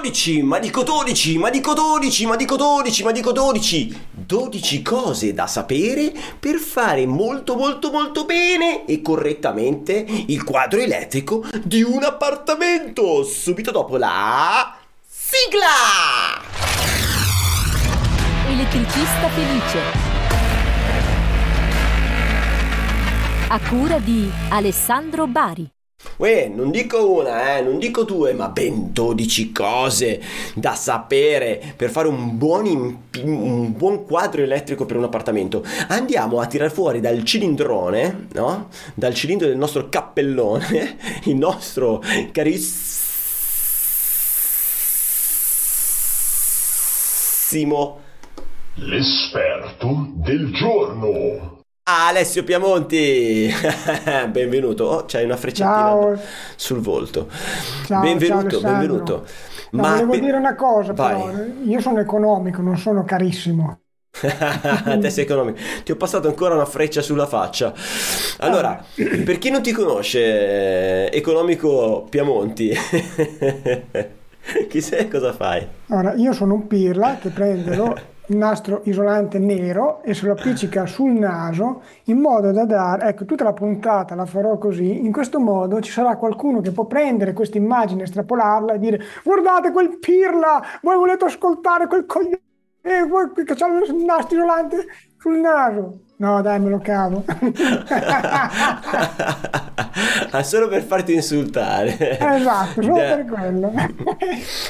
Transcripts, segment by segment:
12, ma dico 12, ma dico 12, ma dico 12, ma dico 12. 12 cose da sapere per fare molto molto molto bene e correttamente il quadro elettrico di un appartamento. Subito dopo la sigla! Elettricista felice. A cura di Alessandro Bari. Uè, non dico una, eh, non dico due, ma ben 12 cose da sapere per fare un buon, imp- un buon quadro elettrico per un appartamento. Andiamo a tirare fuori dal cilindrone, no? Dal cilindro del nostro cappellone, il nostro carissimo L'esperto del giorno. Alessio Piamonti, benvenuto. Oh, c'hai una freccettina sul volto. Ciao, benvenuto, ciao, benvenuto. No, volevo pe- dire una cosa, Vai. però. Io sono economico, non sono carissimo. Te sei economico. Ti ho passato ancora una freccia sulla faccia. Allora, per chi non ti conosce, eh, economico Piamonti, chi sei e cosa fai? Ora, io sono un pirla che prende nastro isolante nero e se lo appiccica sul naso in modo da dare, ecco, tutta la puntata la farò così, in questo modo ci sarà qualcuno che può prendere questa immagine, estrapolarla e dire guardate quel pirla, voi volete ascoltare quel coglione, che c'ha il nastro isolante sul naso. No, dai, me lo cavo. ah, solo per farti insultare. Esatto, solo Da- per quello.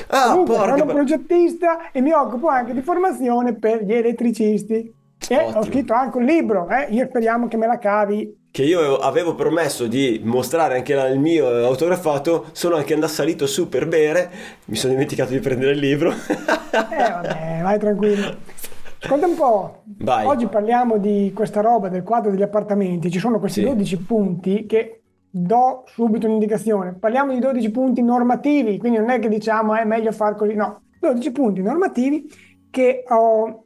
Ah, Comunque, porca sono progettista e mi occupo anche di formazione per gli elettricisti. E Ottimo. ho scritto anche un libro, eh? io speriamo che me la cavi. che io avevo- promesso di mostrare anche il mio autografato, sono anche andato salito su per bere, mi sono dimenticato di prendere il libro. Eh vabbè, vai tranquillo. Ascolta un po', Vai. oggi parliamo di questa roba del quadro degli appartamenti, ci sono questi Sì. 12 punti che do subito un'indicazione. Parliamo di 12 punti normativi, quindi non è che diciamo è meglio far così, no, 12 punti normativi che ho,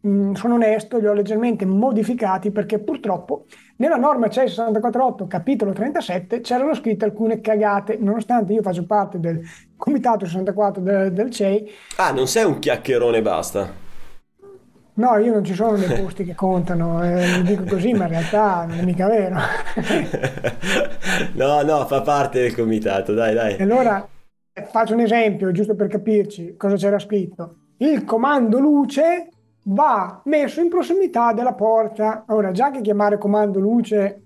mh, sono onesto, li ho leggermente modificati perché purtroppo nella norma CEI 648 capitolo 37 c'erano scritte alcune cagate, nonostante io faccio parte del comitato 64 del, del CEI, ah, non sei un chiacchierone basta. No, io non ci sono nei posti che contano, eh, lo dico così, ma in realtà non è mica vero. no, no, fa parte del comitato, dai, E dai. allora eh, faccio un esempio, giusto per capirci cosa c'era scritto. Il comando luce va messo in prossimità della porta. Ora, già che chiamare comando luce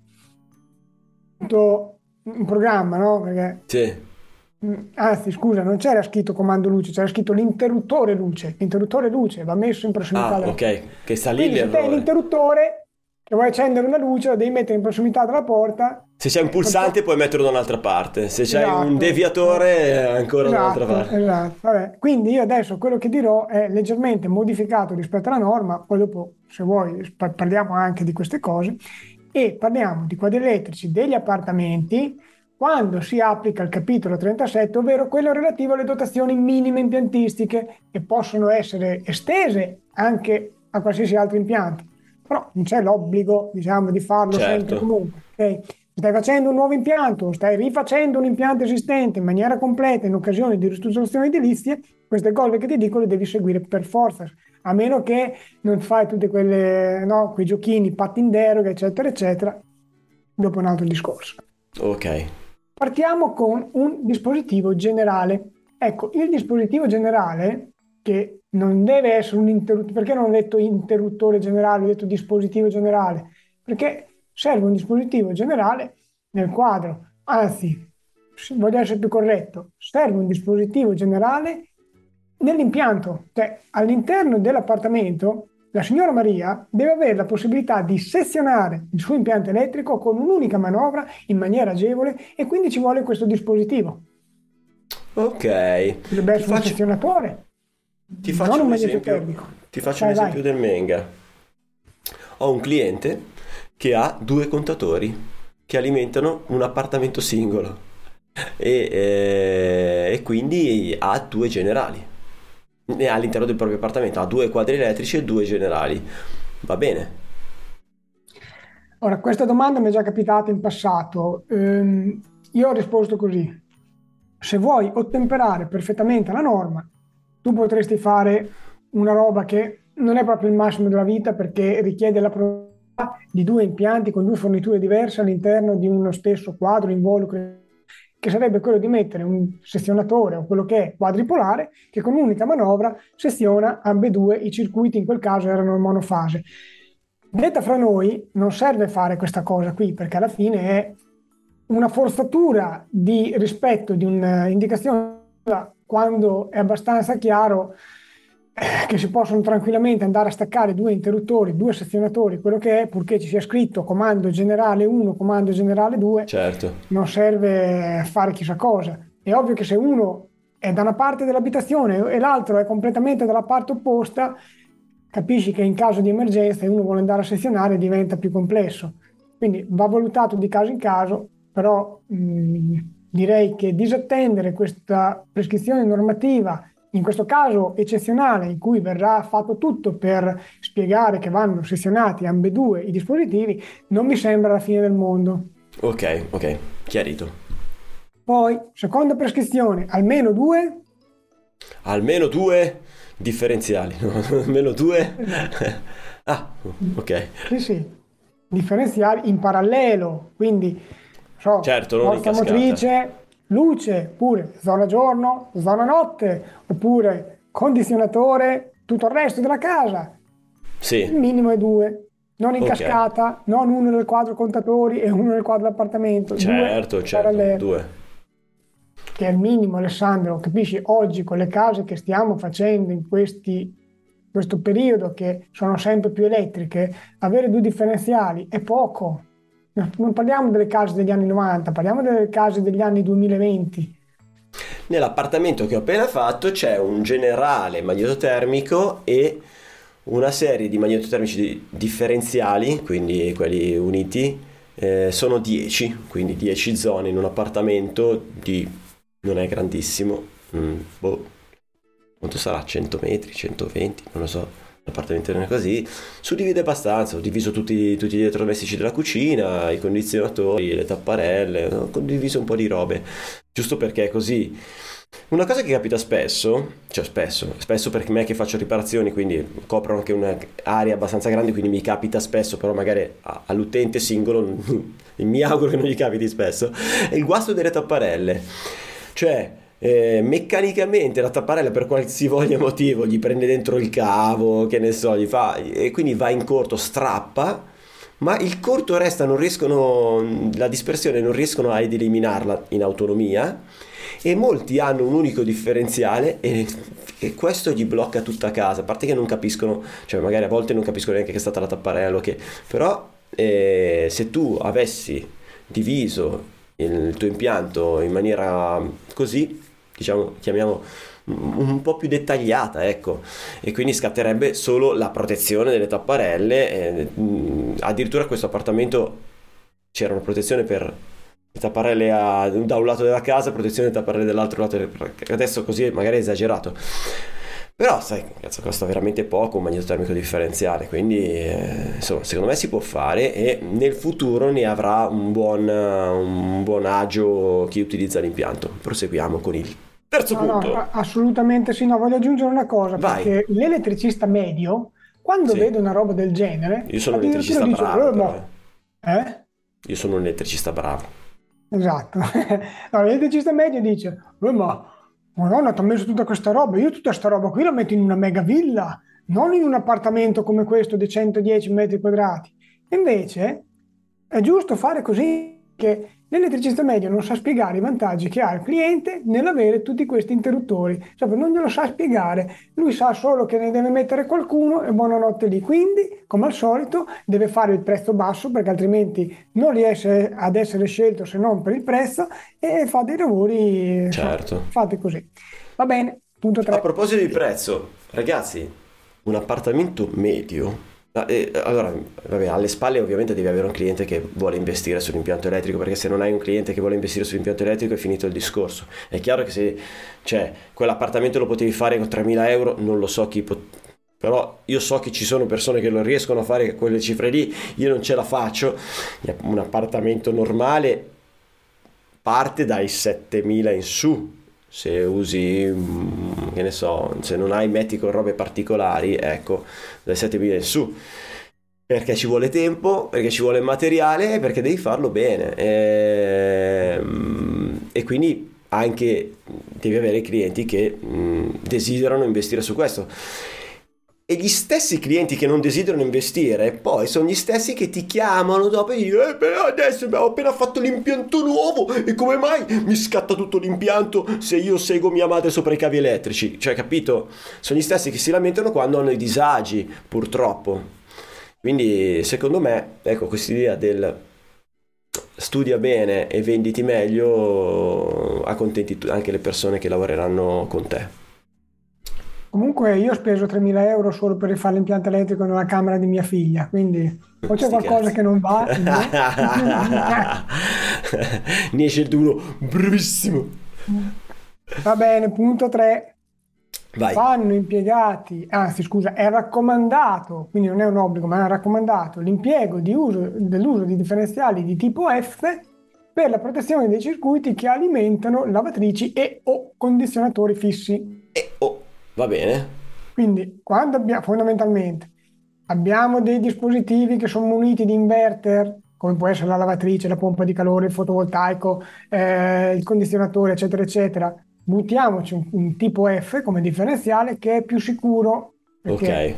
tutto un programma, no? Perché Sì. Mm, Anzi, scusa, non c'era scritto comando luce, c'era scritto l'interruttore luce. L'interruttore luce va messo in prossimità Ah, della ok, che sta lì Quindi l'errore. l'interruttore che vuoi accendere una luce, lo devi mettere in prossimità della porta. Se c'è un pulsante puoi metterlo da un'altra parte, se c'hai Esatto. un deviatore eh, ancora dall'altra Esatto, parte. esatto. Vabbè, Quindi io adesso quello che dirò è leggermente modificato rispetto alla norma, poi dopo, se vuoi, par- parliamo anche di queste cose e parliamo di quadri elettrici degli appartamenti quando si applica il capitolo 37, ovvero quello relativo alle dotazioni minime impiantistiche che possono essere estese anche a qualsiasi altro impianto. Però non c'è l'obbligo, diciamo, di farlo Certo. sempre comunque. ok? Stai facendo un nuovo impianto, stai rifacendo un impianto esistente in maniera completa in occasione di ristrutturazioni edilizie, queste cose che ti dico le devi seguire per forza, a meno che non fai tutti no, quei giochini, patti in deroga, eccetera, eccetera. Dopo un altro discorso. Ok. Partiamo con un dispositivo generale. Ecco, il dispositivo generale, che non deve essere un interruttore, perché non ho detto interruttore generale, ho detto dispositivo generale? Perché serve un dispositivo generale nel quadro, anzi, voglio essere più corretto, serve un dispositivo generale nell'impianto, cioè all'interno dell'appartamento la signora Maria deve avere la possibilità di sezionare il suo impianto elettrico con un'unica manovra in maniera agevole e quindi ci vuole questo dispositivo. Ok. Dovrebbe essere un faccio, sezionatore, ti faccio non un un esempio, magnetotermico. ti faccio un Vai, esempio del Menga. Ho un cliente che ha due contatori che alimentano un appartamento singolo e, eh, e quindi ha due generali. E all'interno del proprio appartamento ha due quadri elettrici e due generali. Va bene. Ora, questa domanda mi è già capitata in passato. Ehm, io ho risposto così. se vuoi ottemperare perfettamente alla norma, tu potresti fare una roba che non è proprio il massimo della vita perché richiede la prova di due impianti con due forniture diverse all'interno di uno stesso quadro involucro che sarebbe quello di mettere un sezionatore o quello che è quadripolare che con un'unica manovra seziona ambedue i circuiti, in quel caso erano in monofase. Detta fra noi, non serve fare questa cosa qui perché alla fine è una forzatura di rispetto di un'indicazione quando è abbastanza chiaro che si possono tranquillamente andare a staccare due interruttori, due sezionatori, quello che è, purché ci sia scritto comando generale 1, comando generale 2, Certo. non serve fare chissà cosa. È ovvio che se uno è da una parte dell'abitazione e l'altro è completamente dalla parte opposta, capisci che in caso di emergenza e uno vuole andare a sezionare diventa più complesso. Quindi va valutato di caso in caso, però mh, direi che disattendere questa prescrizione normativa in questo caso eccezionale in cui verrà fatto tutto per spiegare che vanno sezionati ambedue i dispositivi, non mi sembra la fine del mondo. Ok, ok, chiarito. Poi, seconda prescrizione, almeno due, Almeno due differenziali. Almeno due. ah, ok. sì sì, differenziali in parallelo, quindi so, Certo, non forza motrice, luce, oppure zona giorno, zona notte, oppure condizionatore, tutto il resto della casa. Il Sì, minimo è due, non in Ok. cascata, non uno nel quadro contatori e uno nel quadro appartamento. due certo, certo. paralleli, Due. Che è il minimo, Alessandro. Capisci? Oggi con le case che stiamo facendo in questi, questo periodo, che sono sempre più elettriche, avere due differenziali è poco. Non parliamo delle case degli anni 90, parliamo delle case degli anni 2020. Nell'appartamento che ho appena fatto c'è un generale magnetotermico e una serie di magnetotermici di- differenziali, quindi quelli uniti, eh, sono 10, quindi 10 zone in un appartamento di... non è grandissimo, mm, boh, quanto sarà? 100 metri, 120, non lo so. L'appartamento non è così, suddivide abbastanza, ho diviso tutti, tutti gli elettrodomestici della cucina, i condizionatori, le tapparelle, ho condiviso un po' di robe, giusto perché è così. Una cosa che capita spesso, cioè spesso, spesso per me che faccio riparazioni, quindi copro anche un'area abbastanza grande, quindi mi capita spesso, però magari all'utente singolo mi auguro che non gli capiti spesso, è il guasto delle tapparelle. Cioè, eh, meccanicamente la tapparella per qualsivoglia motivo gli prende dentro il cavo, che ne so, gli fa, e quindi va in corto, strappa, ma il corto resta, non riescono, la dispersione non riescono ad eliminarla in autonomia e molti hanno un unico differenziale e, e questo gli blocca tutta casa, a parte che non capiscono, cioè magari a volte non capiscono neanche che è stata la tapparella, che, però eh, se tu avessi diviso il tuo impianto in maniera così, diciamo, chiamiamo un po' più dettagliata, ecco, e quindi scatterebbe solo la protezione delle tapparelle. eh, addirittura questo appartamento c'era una protezione per le tapparelle a- da un lato della casa, protezione delle tapparelle dall'altro lato. Adesso così magari è esagerato. Però, sai, cazzo, costa veramente poco un magnetotermico differenziale, quindi eh, insomma, secondo me si può fare e nel futuro ne avrà un buon, un buon agio chi utilizza l'impianto. Proseguiamo con il terzo No, no, punto. a- assolutamente sì. No, voglio aggiungere una cosa, Vai. perché l'elettricista medio, quando Sì. vede una roba del genere, Io sono un elettricista dice, bravo, "Eh, però, ma- eh. eh? Io sono un elettricista bravo. Esatto. No, l'elettricista medio dice, "Eh, ma Madonna, ti ho messo tutta questa roba, io tutta questa roba qui la metto in una mega villa, non in un appartamento come questo di 110 metri quadrati. Invece è giusto fare così che l'elettricista medio non sa spiegare i vantaggi che ha il cliente nell'avere tutti questi interruttori, cioè non glielo sa spiegare, lui sa solo che ne deve mettere qualcuno e buonanotte lì, quindi come al solito deve fare il prezzo basso perché altrimenti non riesce ad essere scelto se non per il prezzo e fa dei lavori Certo. fatti così. Va bene, punto 3. A proposito di prezzo, ragazzi, un appartamento medio. Eh, Allora, vabbè, alle spalle ovviamente devi avere un cliente che vuole investire sull'impianto elettrico, perché se non hai un cliente che vuole investire sull'impianto elettrico è finito il discorso. È chiaro che se cioè, quell'appartamento lo potevi fare con 3.000 euro, non lo so chi pot- Però io so che ci sono persone che lo riescono a fare quelle cifre lì, io non ce la faccio. Un appartamento normale parte dai 7000 in su. Se usi, mm, che ne so, se non hai metti con robe particolari, ecco, dai 7000 in su. Perché ci vuole tempo, perché ci vuole materiale, perché devi farlo bene. Ehm, E, quindi anche devi avere clienti che mh, desiderano investire su questo. E gli stessi clienti che non desiderano investire, poi sono gli stessi che ti chiamano dopo e dicono: Eh, però adesso abbiamo appena fatto l'impianto nuovo e come mai mi scatta tutto l'impianto se io seguo mia madre sopra i cavi elettrici? Cioè, capito? Sono gli stessi che si lamentano quando hanno i disagi, purtroppo. Quindi, secondo me, ecco, quest'idea del studia bene e venditi meglio accontenti anche le persone che lavoreranno con te. Comunque io ho speso 3.000 euro solo per rifare l'impianto elettrico nella camera di mia figlia, quindi o c'è qualcosa che non va, ne esce il uno bravissimo. va bene. Punto 3. Vai. Vanno impiegati, anzi scusa, è raccomandato, quindi non è un obbligo, ma è raccomandato l'impiego di uso, dell'uso di differenziali di tipo F per la protezione dei circuiti che alimentano lavatrici e o condizionatori fissi. E- oh, va bene. Quindi, quando abbiamo, fondamentalmente abbiamo dei dispositivi che sono muniti di inverter, come può essere la lavatrice, la pompa di calore, il fotovoltaico, eh, il condizionatore, eccetera, eccetera, buttiamoci un, un tipo F come differenziale che è più sicuro. Ok.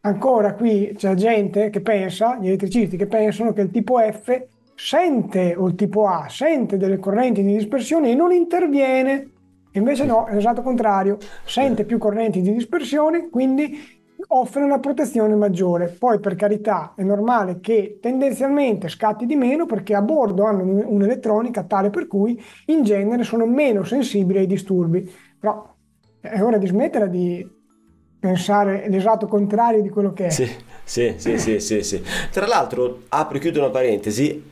ancora qui c'è gente che pensa, gli elettricisti che pensano che il tipo F sente, o il tipo A, sente delle correnti di dispersione e non interviene. Invece no, è l'esatto contrario, sente più correnti di dispersione, quindi offre una protezione maggiore. Poi per carità è normale che tendenzialmente scatti di meno perché a bordo hanno un- un'elettronica tale per cui in genere sono meno sensibili ai disturbi. Però è ora di smettere di pensare l'esatto contrario di quello che è. Sì, sì, sì, sì, sì, sì. Tra l'altro, apro e chiudo una parentesi,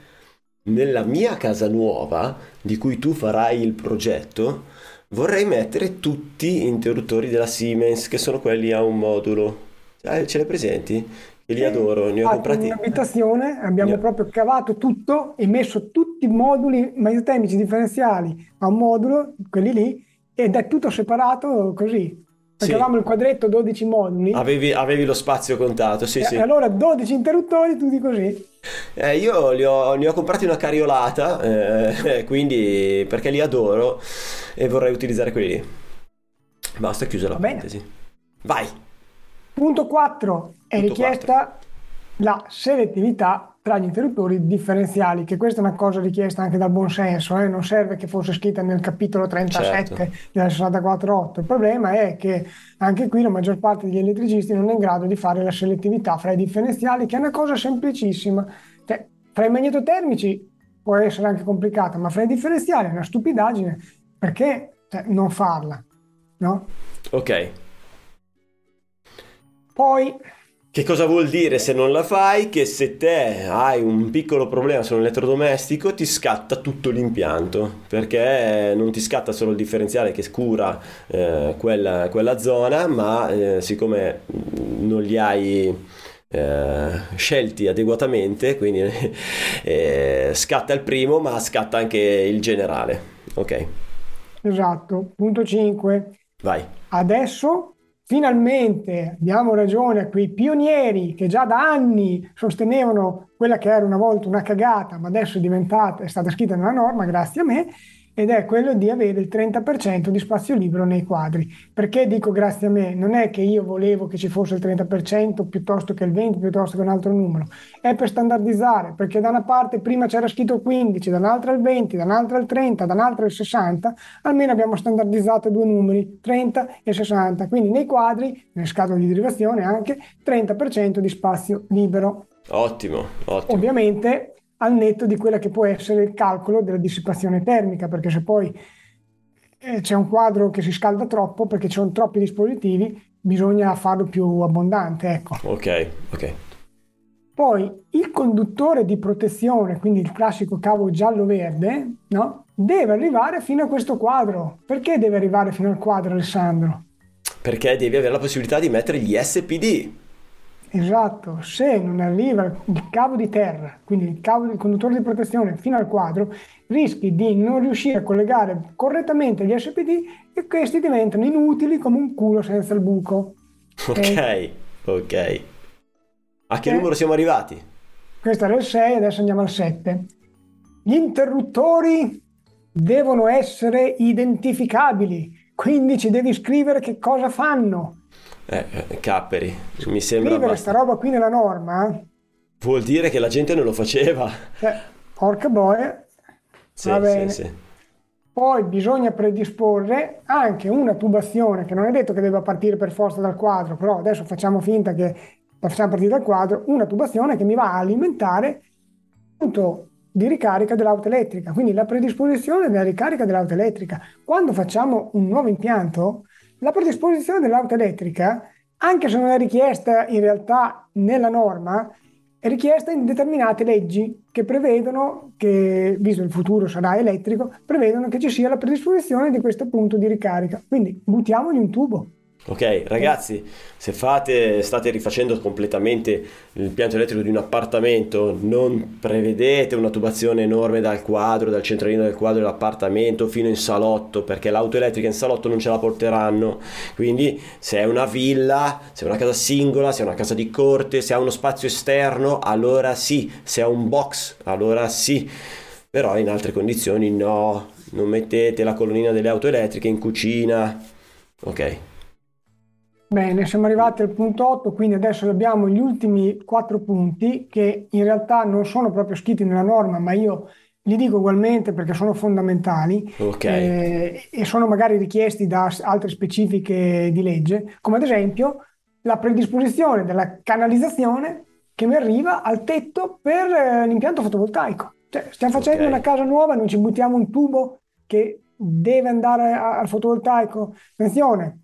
nella mia casa nuova, di cui tu farai il progetto, vorrei mettere tutti gli interruttori della Siemens, che sono quelli a un modulo. Ah, Ce li presenti? Che li adoro, ne ho comprati. In abitazione abbiamo Ne ho- proprio cavato tutto e messo tutti i moduli mesotermici differenziali a un modulo, quelli lì, ed è tutto separato così. Perché Sì. avevamo il quadretto 12 moduli Avevi, avevi lo spazio contato, sì, e sì. allora 12 interruttori tutti così. Eh, io li ho, ne ho comprati una cariolata, eh, quindi perché li adoro e vorrei utilizzare quelli lì. Basta, chiusa la Va parentesi. Vai. Punto 4 è Punto richiesta la selettività tra gli interruttori differenziali, che questa è una cosa richiesta anche dal buon senso, eh, non serve che fosse scritta nel capitolo 37 Certo. della 64.8. Il problema è che anche qui la maggior parte degli elettricisti non è in grado di fare la selettività fra i differenziali, che è una cosa semplicissima. Cioè, fra i magnetotermici può essere anche complicata, ma fra i differenziali è una stupidaggine. Perché cioè, non farla? No? Ok. Poi Che cosa vuol dire se non la fai? Che se te hai un piccolo problema su un elettrodomestico ti scatta tutto l'impianto perché non ti scatta solo il differenziale che cura eh, quella, quella zona, ma eh, siccome non li hai eh, scelti adeguatamente, quindi eh, scatta il primo, ma scatta anche il generale. Ok, Esatto, punto 5. vai. Adesso finalmente diamo ragione a quei pionieri che già da anni sostenevano quella che era una volta una cagata, ma adesso è diventata, è stata scritta nella norma grazie a me, ed è quello di avere il 30% di spazio libero nei quadri. Perché dico grazie a me? Non è che io volevo che ci fosse il 30% piuttosto che il 20%, piuttosto che un altro numero, è per standardizzare, perché da una parte prima c'era scritto il 15, da un'altra il 20, da un'altra il 30, da un'altra il 60, almeno abbiamo standardizzato due numeri, 30 e 60, quindi nei quadri, nelle scatole di derivazione anche, 30% di spazio libero. Ottimo, ottimo. Ovviamente al netto di quella che può essere il calcolo della dissipazione termica, perché se poi eh, c'è un quadro che si scalda troppo perché ci sono troppi dispositivi, bisogna farlo più abbondante, ecco. Ok, ok. Poi il conduttore di protezione, quindi il classico cavo giallo-verde, no? deve arrivare fino a questo quadro. Perché deve arrivare fino al quadro, Alessandro? Perché devi avere la possibilità di mettere gli SPD. Esatto, se non arriva il cavo di terra, quindi il cavo del conduttore di protezione fino al quadro, rischi di non riuscire a collegare correttamente gli SPD e questi diventano inutili come un culo senza il buco. Ok, ok. A che Eh. numero siamo arrivati? Questo era il 6, adesso andiamo al 7. Gli interruttori devono essere identificabili, quindi ci devi scrivere che cosa fanno. Eh, eh, capperi, mi sembra Scrivere sta abbastanza. roba qui nella norma, Vuol dire che la gente non lo faceva. cioè, porca boia, Sì, va sì, bene. sì. Poi bisogna predisporre anche una tubazione che non è detto che debba partire per forza dal quadro, però adesso facciamo finta che la facciamo partire dal quadro, una tubazione che mi va a alimentare il punto di ricarica dell'auto elettrica, quindi la predisposizione della ricarica dell'auto elettrica. Quando facciamo un nuovo impianto, la predisposizione dell'auto elettrica, anche se non è richiesta in realtà nella norma, è richiesta in determinate leggi che prevedono che, visto il futuro sarà elettrico, prevedono che ci sia la predisposizione di questo punto di ricarica. Quindi buttiamogli un tubo. Ok, ragazzi, se fate, state rifacendo completamente l'impianto elettrico di un appartamento, non prevedete una tubazione enorme dal quadro, dal centralino del quadro dell'appartamento fino in salotto, perché l'auto elettrica in salotto non ce la porteranno. Quindi, se è una villa, se è una casa singola, se è una casa di corte, se ha uno spazio esterno, allora sì, se ha un box, allora sì. Però in altre condizioni no, non mettete la colonnina delle auto elettriche in cucina. Ok. Bene, siamo arrivati al punto 8, quindi adesso abbiamo gli ultimi quattro punti che in realtà non sono proprio scritti nella norma, ma io li dico ugualmente perché sono fondamentali Ok. eh, e sono magari richiesti da altre specifiche di legge, come ad esempio la predisposizione della canalizzazione che mi arriva al tetto per eh, l'impianto fotovoltaico. Cioè, stiamo facendo Ok. una casa nuova, non ci buttiamo un tubo che deve andare al fotovoltaico. Attenzione,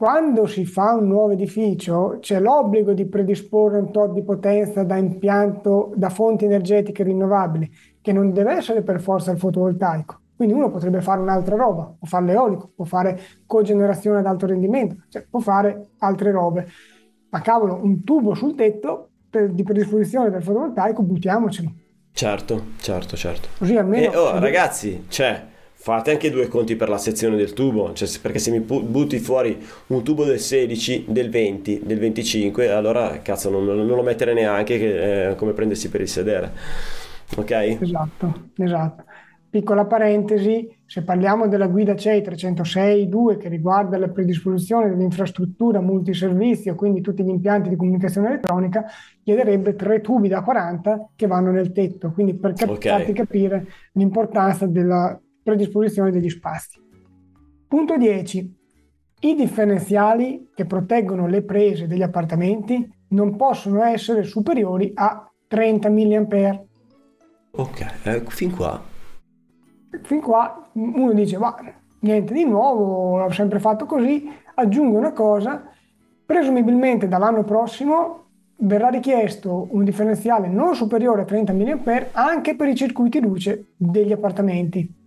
quando si fa un nuovo edificio c'è l'obbligo di predisporre un tot di potenza da impianto da fonti energetiche rinnovabili, che non deve essere per forza il fotovoltaico. Quindi uno potrebbe fare un'altra roba, può fare l'eolico, può fare cogenerazione ad alto rendimento, cioè può fare altre robe. Ma cavolo, un tubo sul tetto per- di predisposizione del fotovoltaico, buttiamocelo. Certo, certo, certo. Così almeno... E oh, ragazzi, cioè, fate anche due conti per la sezione del tubo, cioè, perché se mi butti fuori un tubo del 16, del 20, del 25, allora cazzo non, non lo mettere neanche che è come prendersi per il sedere. Ok? Esatto, esatto. Piccola parentesi, se parliamo della guida CEI 306.2 che riguarda la predisposizione dell'infrastruttura multiservizio, quindi tutti gli impianti di comunicazione elettronica, chiederebbe tre tubi da 40 che vanno nel tetto, quindi per cap- Ok. farti capire l'importanza della predisposizione degli spazi. Punto 10. I differenziali che proteggono le prese degli appartamenti non possono essere superiori a 30 mA. Ok, eh, fin qua. Fin qua uno dice, ma niente di nuovo, l'ho sempre fatto così, aggiungo una cosa, presumibilmente dall'anno prossimo verrà richiesto un differenziale non superiore a 30 mA anche per i circuiti luce degli appartamenti.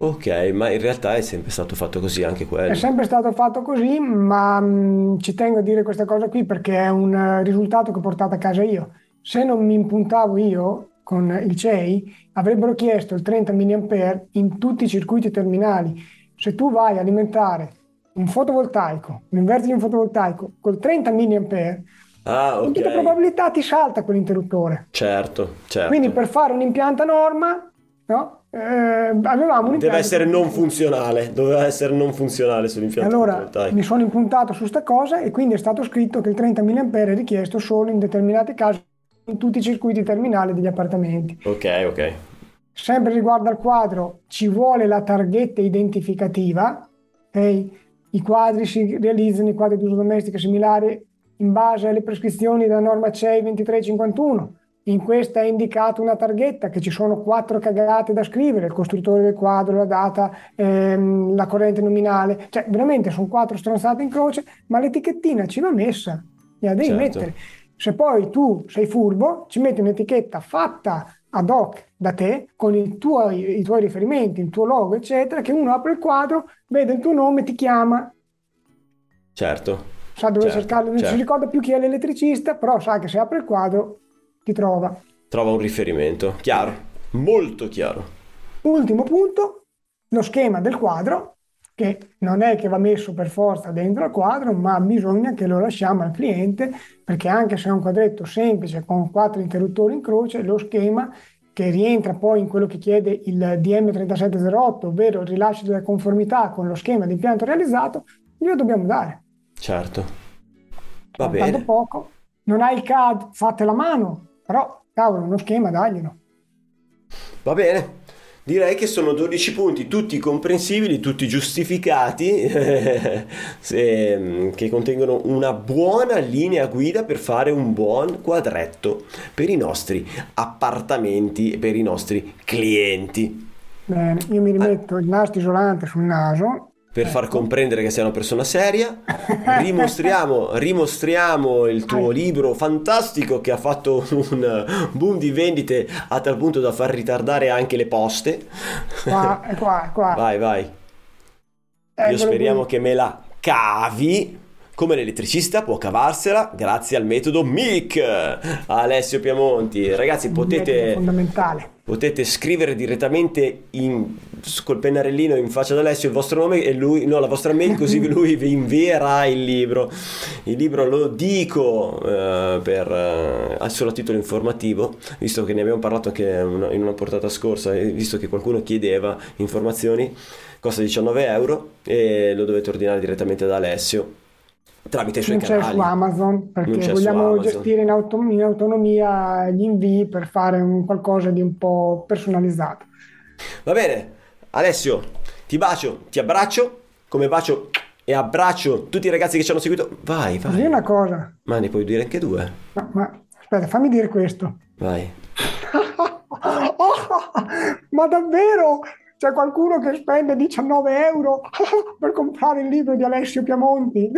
Ok, ma in realtà è sempre stato fatto così anche È quello. sempre stato fatto così, ma mh, ci tengo a dire questa cosa qui perché è un eh, risultato che ho portato a casa io. Se non mi impuntavo io con il CEI, avrebbero chiesto il 30 mA in tutti i circuiti terminali. Se tu vai a alimentare un fotovoltaico, un inverter di un fotovoltaico col 30 mA, Ah, con tutta probabilità ti salta quell'interruttore. Certo, certo. Quindi per fare un impianto a norma, no? Eh, avevamo Deve essere non funzionale, doveva essere non funzionale sull'impianto allora mi sono impuntato su sta cosa e quindi è stato scritto che il 30 mA è richiesto solo in determinati casi in tutti i circuiti terminali degli appartamenti. Ok, ok. Sempre riguardo al quadro, ci vuole la targhetta identificativa. ok? I quadri si realizzano, i quadri di uso domestico similari, in base alle prescrizioni della norma CEI 2351. In questa è indicata una targhetta che ci sono quattro cagate da scrivere, il costruttore del quadro, la data, ehm, la corrente nominale, cioè veramente sono quattro stronzate in croce, ma l'etichettina ci va messa, la devi Certo. mettere. Se poi tu sei furbo, ci metti un'etichetta fatta ad hoc da te, con i tuoi, i tuoi riferimenti, il tuo logo, eccetera, che uno apre il quadro, vede il tuo nome, ti chiama. Certo. sa dove Certo, cercarlo, non certo. si ricorda più chi è l'elettricista, però sa che se apre il quadro ti trova. Trova un riferimento. Chiaro, molto chiaro. Ultimo punto, lo schema del quadro, che non è che va messo per forza dentro al quadro, ma bisogna che lo lasciamo al cliente, perché anche se è un quadretto semplice con quattro interruttori in croce, lo schema che rientra poi in quello che chiede il DM3708, ovvero il rilascio della conformità con lo schema di impianto realizzato, glielo dobbiamo dare. Certo. Va Tanto bene. poco. Non hai il CAD, fatela a mano, però cavolo, uno schema daglielo. Va bene. Direi che sono 12 punti, tutti comprensibili, tutti giustificati, se- mm, che contengono una buona linea guida per fare un buon quadretto per i nostri appartamenti e per i nostri clienti. Bene, io mi rimetto il nastro isolante sul naso. Per far comprendere che sei una persona seria, rimostriamo, rimostriamo il tuo libro fantastico che ha fatto un boom di vendite a tal punto da far ritardare anche le poste. Qua, qua, qua. Vai, vai. Io speriamo che me la cavi. Come l'elettricista può cavarsela grazie al metodo MIC. Alessio Piamonti. Ragazzi, potete, potete scrivere direttamente in- col pennarellino in faccia ad Alessio il vostro nome e lui, no, la vostra mail, così lui vi invierà il libro. Il libro lo dico eh, per, eh, solo a titolo informativo, visto che ne abbiamo parlato anche una- in una portata scorsa, e visto che qualcuno chiedeva informazioni, costa 19 euro e lo dovete ordinare direttamente da Alessio tramite i suoi Non c'è canali. su Amazon perché c'è vogliamo Amazon. gestire in, auto- in autonomia gli invii per fare un qualcosa di un po' personalizzato. Va bene, Alessio, ti bacio, ti abbraccio, come bacio e abbraccio tutti i ragazzi che ci hanno seguito. Vai, vai. una cosa, Ma ne puoi dire anche due. ma, ma aspetta, fammi dire questo. Vai. ma davvero? C'è qualcuno che spende 19 euro per comprare il libro di Alessio Piamonti?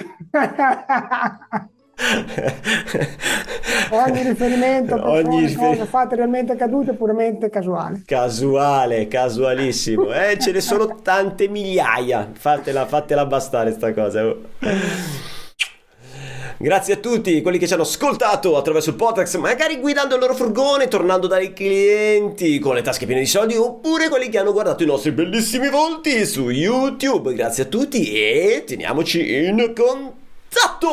Ogni riferimento a Ogni rifer- cose fatte realmente accadute è puramente casuale. Casuale, casualissimo. Eh, ce ne sono tante migliaia. Fatela, fatela bastare sta cosa. Grazie a tutti quelli che ci hanno ascoltato attraverso il podcast, magari guidando il loro furgone, tornando dai clienti con le tasche piene di soldi, oppure quelli che hanno guardato i nostri bellissimi volti su YouTube. Grazie a tutti e teniamoci in contatto!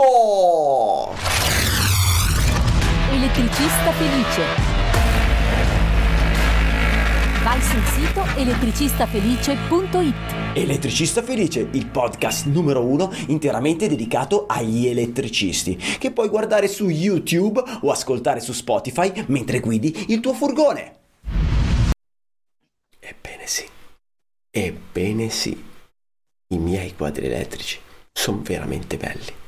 Elettricista felice. Vai sul sito elettricistafelice.it. Elettricista Felice, il podcast numero uno interamente dedicato agli elettricisti, che puoi guardare su YouTube o ascoltare su Spotify mentre guidi il tuo furgone. Ebbene sì, ebbene sì, i miei quadri elettrici sono veramente belli.